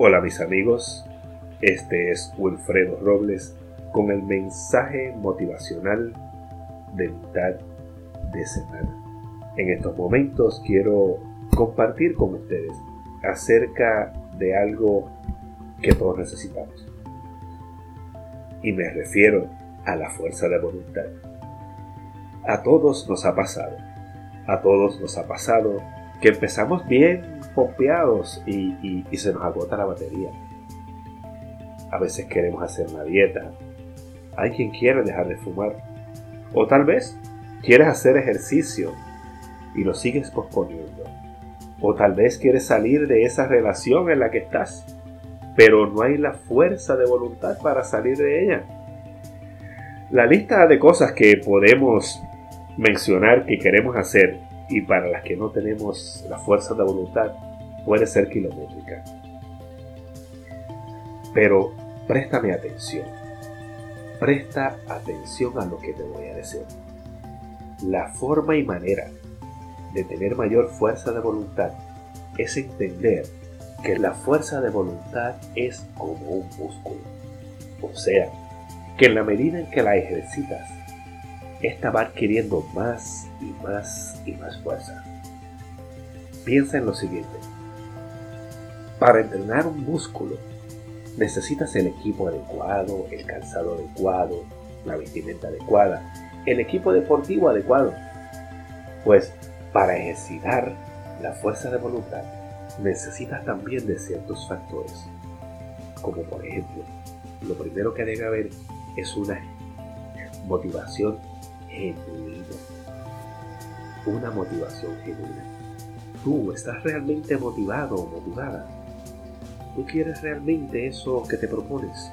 Hola mis amigos, este es Wilfredo Robles con el mensaje motivacional de mitad de semana. En estos momentos quiero compartir con ustedes acerca de algo que todos necesitamos. Y me refiero a la fuerza de voluntad. A todos nos ha pasado, a todos nos ha pasado que empezamos bien pompeados y, se nos agota la batería. A veces queremos hacer una dieta. Hay quien quiere dejar de fumar. O tal vez quieres hacer ejercicio y lo sigues posponiendo. O tal vez quieres salir de esa relación en la que estás, pero no hay la fuerza de voluntad para salir de ella. La lista de cosas que podemos mencionar que queremos hacer y para las que no tenemos la fuerza de voluntad puede ser kilométrica. Pero préstame atención. Presta atención a lo que te voy a decir. La forma y manera de tener mayor fuerza de voluntad es entender que la fuerza de voluntad es como un músculo. O sea, que en la medida en que la ejercitas, esta va adquiriendo más y más y más fuerza. Piensa en lo siguiente. Para entrenar un músculo necesitas el equipo adecuado, el calzado adecuado, la vestimenta adecuada, el equipo deportivo adecuado. Pues para ejercitar la fuerza de voluntad necesitas también de ciertos factores, como por ejemplo, lo primero que debe haber es una motivación genuina. Una motivación genuina. Tú estás realmente motivado o motivada ¿Tú quieres realmente eso que te propones?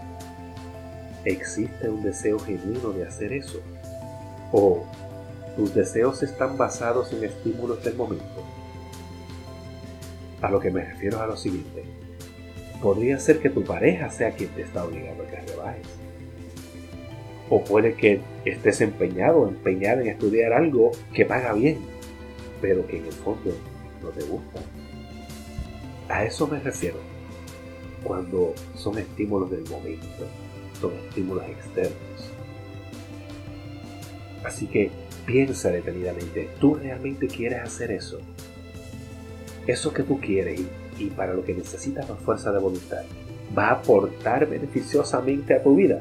¿Existe un deseo genuino de hacer eso? ¿O tus deseos están basados en estímulos del momento? A lo que me refiero a lo siguiente. Podría ser que tu pareja sea quien te está obligando a que rebajes. O puede que estés empeñado o empeñada en estudiar algo que paga bien, pero que en el fondo no te gusta. A eso me refiero cuando son estímulos del momento, son estímulos externos. Así que piensa detenidamente, ¿tú realmente quieres hacer eso? Eso que tú quieres y, para lo que necesitas más fuerza de voluntad, ¿va a aportar beneficiosamente a tu vida?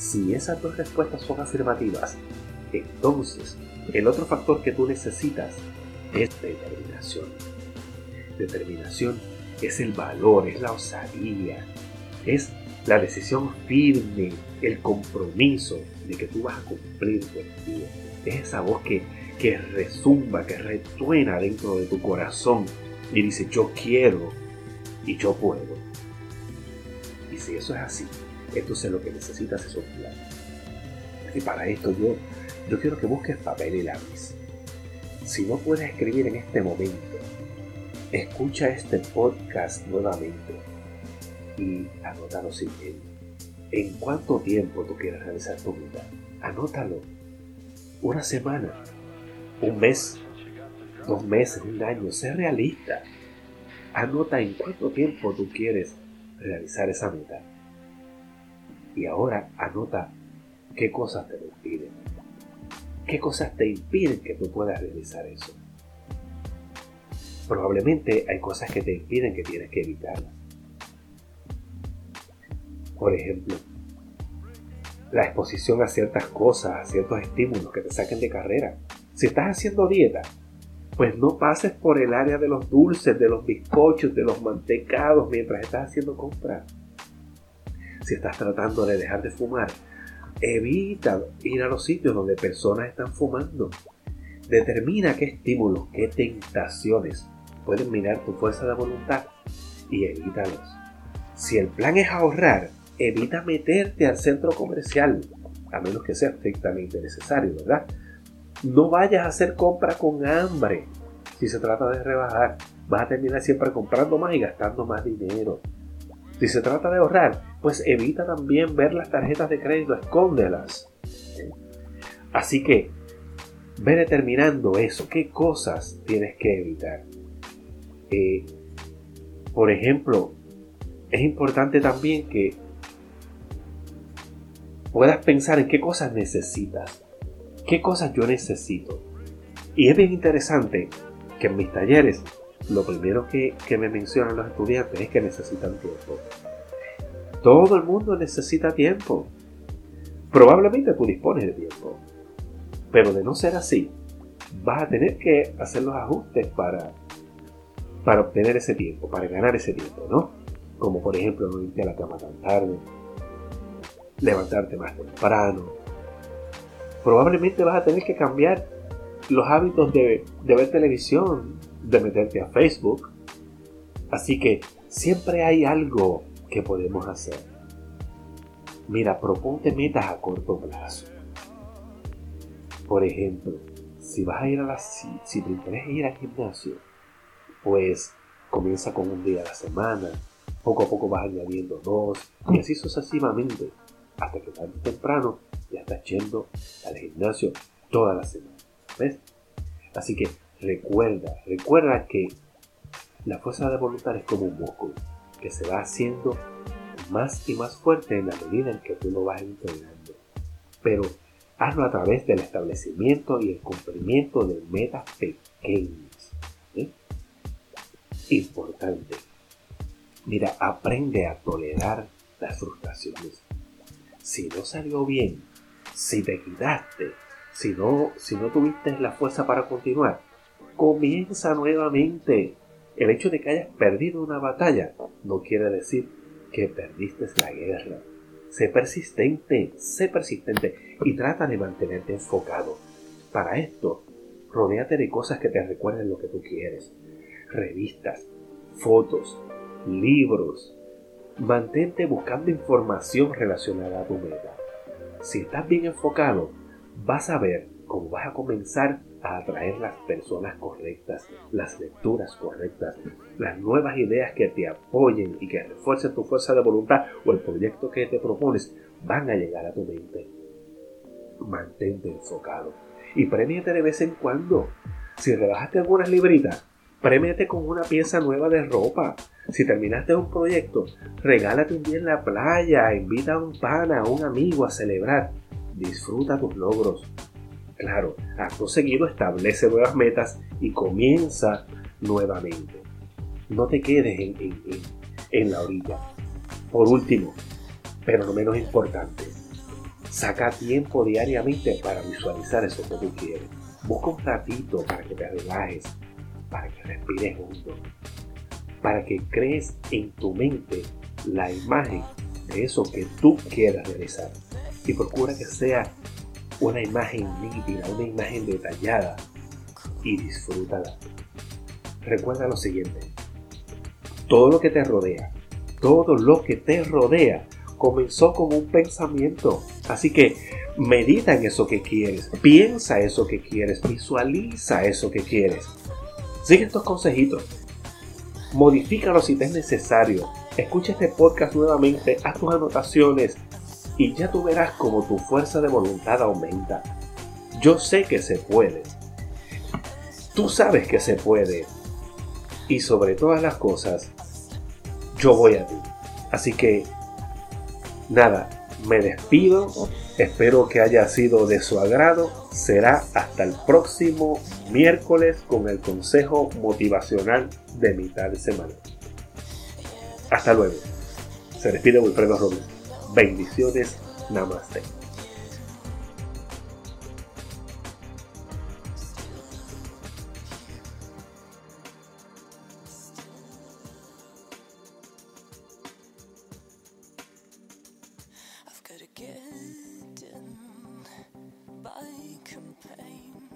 Si esas dos respuestas son afirmativas, entonces el otro factor que tú necesitas es determinación. Determinación es el valor, es la osadía, es la decisión firme, el compromiso de que tú vas a cumplir tu objetivo. Es esa voz que, que resumba, que retuena dentro de tu corazón y dice yo quiero y yo puedo. Y si eso es así, entonces lo que necesitas es un plan. Y para esto yo, yo quiero que busques papel y lápiz. Si no puedes escribir en este momento, Escucha este podcast nuevamente y anota lo siguiente. ¿En cuánto tiempo tú quieres realizar tu vida? Anótalo. Una semana, un mes, dos meses, un año. Sé realista. Anota en cuánto tiempo tú quieres realizar esa meta. Y ahora anota qué cosas te lo impiden. ¿Qué cosas te impiden que tú puedas realizar eso? probablemente hay cosas que te impiden que tienes que evitarlas. Por ejemplo, la exposición a ciertas cosas, a ciertos estímulos que te saquen de carrera. Si estás haciendo dieta, pues no pases por el área de los dulces, de los bizcochos, de los mantecados mientras estás haciendo compras. Si estás tratando de dejar de fumar, evita ir a los sitios donde personas están fumando. Determina qué estímulos, qué tentaciones pueden minar tu fuerza de voluntad y evítalos. Si el plan es ahorrar, evita meterte al centro comercial, a menos que sea estrictamente necesario, ¿verdad? No vayas a hacer compra con hambre. Si se trata de rebajar, vas a terminar siempre comprando más y gastando más dinero. Si se trata de ahorrar, pues evita también ver las tarjetas de crédito, escóndelas. Así que ve determinando eso, qué cosas tienes que evitar. Eh, por ejemplo, es importante también que puedas pensar en qué cosas necesitas, qué cosas yo necesito. Y es bien interesante que en mis talleres lo primero que, que me mencionan los estudiantes es que necesitan tiempo. Todo el mundo necesita tiempo. Probablemente tú dispones de tiempo. Pero de no ser así, vas a tener que hacer los ajustes para, para obtener ese tiempo, para ganar ese tiempo, ¿no? Como por ejemplo no irte a la cama tan tarde, levantarte más temprano. Probablemente vas a tener que cambiar los hábitos de, de ver televisión, de meterte a Facebook. Así que siempre hay algo que podemos hacer. Mira, proponte metas a corto plazo. Por ejemplo, si vas a ir a la si, te interesa ir al gimnasio, pues comienza con un día a la semana, poco a poco vas añadiendo dos, y así sucesivamente, hasta que tarde temprano ya estás yendo al gimnasio toda la semana. ¿Ves? Así que recuerda, recuerda que la fuerza de voluntad es como un músculo que se va haciendo más y más fuerte en la medida en que tú lo vas entrenando. Pero hazlo a través del establecimiento y el cumplimiento de metas pequeñas. Importante. Mira, aprende a tolerar las frustraciones. Si no salió bien, si te quitaste, si no, si no tuviste la fuerza para continuar, comienza nuevamente. El hecho de que hayas perdido una batalla no quiere decir que perdiste la guerra. Sé persistente, sé persistente y trata de mantenerte enfocado. Para esto, rodéate de cosas que te recuerden lo que tú quieres. Revistas, fotos, libros. Mantente buscando información relacionada a tu meta. Si estás bien enfocado, vas a ver cómo vas a comenzar a atraer las personas correctas, las lecturas correctas, las nuevas ideas que te apoyen y que refuercen tu fuerza de voluntad o el proyecto que te propones van a llegar a tu mente. Mantente enfocado y premiate de vez en cuando. Si rebajaste algunas libritas, premiate con una pieza nueva de ropa. Si terminaste un proyecto, regálate un día en la playa, invita a un pana, a un amigo a celebrar. Disfruta tus logros Claro, acto seguido establece nuevas metas y comienza nuevamente. No te quedes en, la orilla. Por último, pero no menos importante, saca tiempo diariamente para visualizar eso que tú quieres. Busca un ratito para que te relajes, para que respires hondo, para que crees en tu mente la imagen de eso que tú quieras realizar. Y procura que sea una imagen nítida, una imagen detallada y disfrútala. Recuerda lo siguiente, todo lo que te rodea, todo lo que te rodea comenzó como un pensamiento. Así que medita en eso que quieres, piensa eso que quieres, visualiza eso que quieres. Sigue estos consejitos. Modifícalo si te es necesario. Escucha este podcast nuevamente, haz tus anotaciones, y ya tú verás como tu fuerza de voluntad aumenta. Yo sé que se puede. Tú sabes que se puede. Y sobre todas las cosas, yo voy a ti. Así que, nada, me despido. Espero que haya sido de su agrado. Será hasta el próximo miércoles con el consejo motivacional de mitad de semana. Hasta luego. Se despide Wilfredo Romero. Bendiciones. Namaste. by campaign.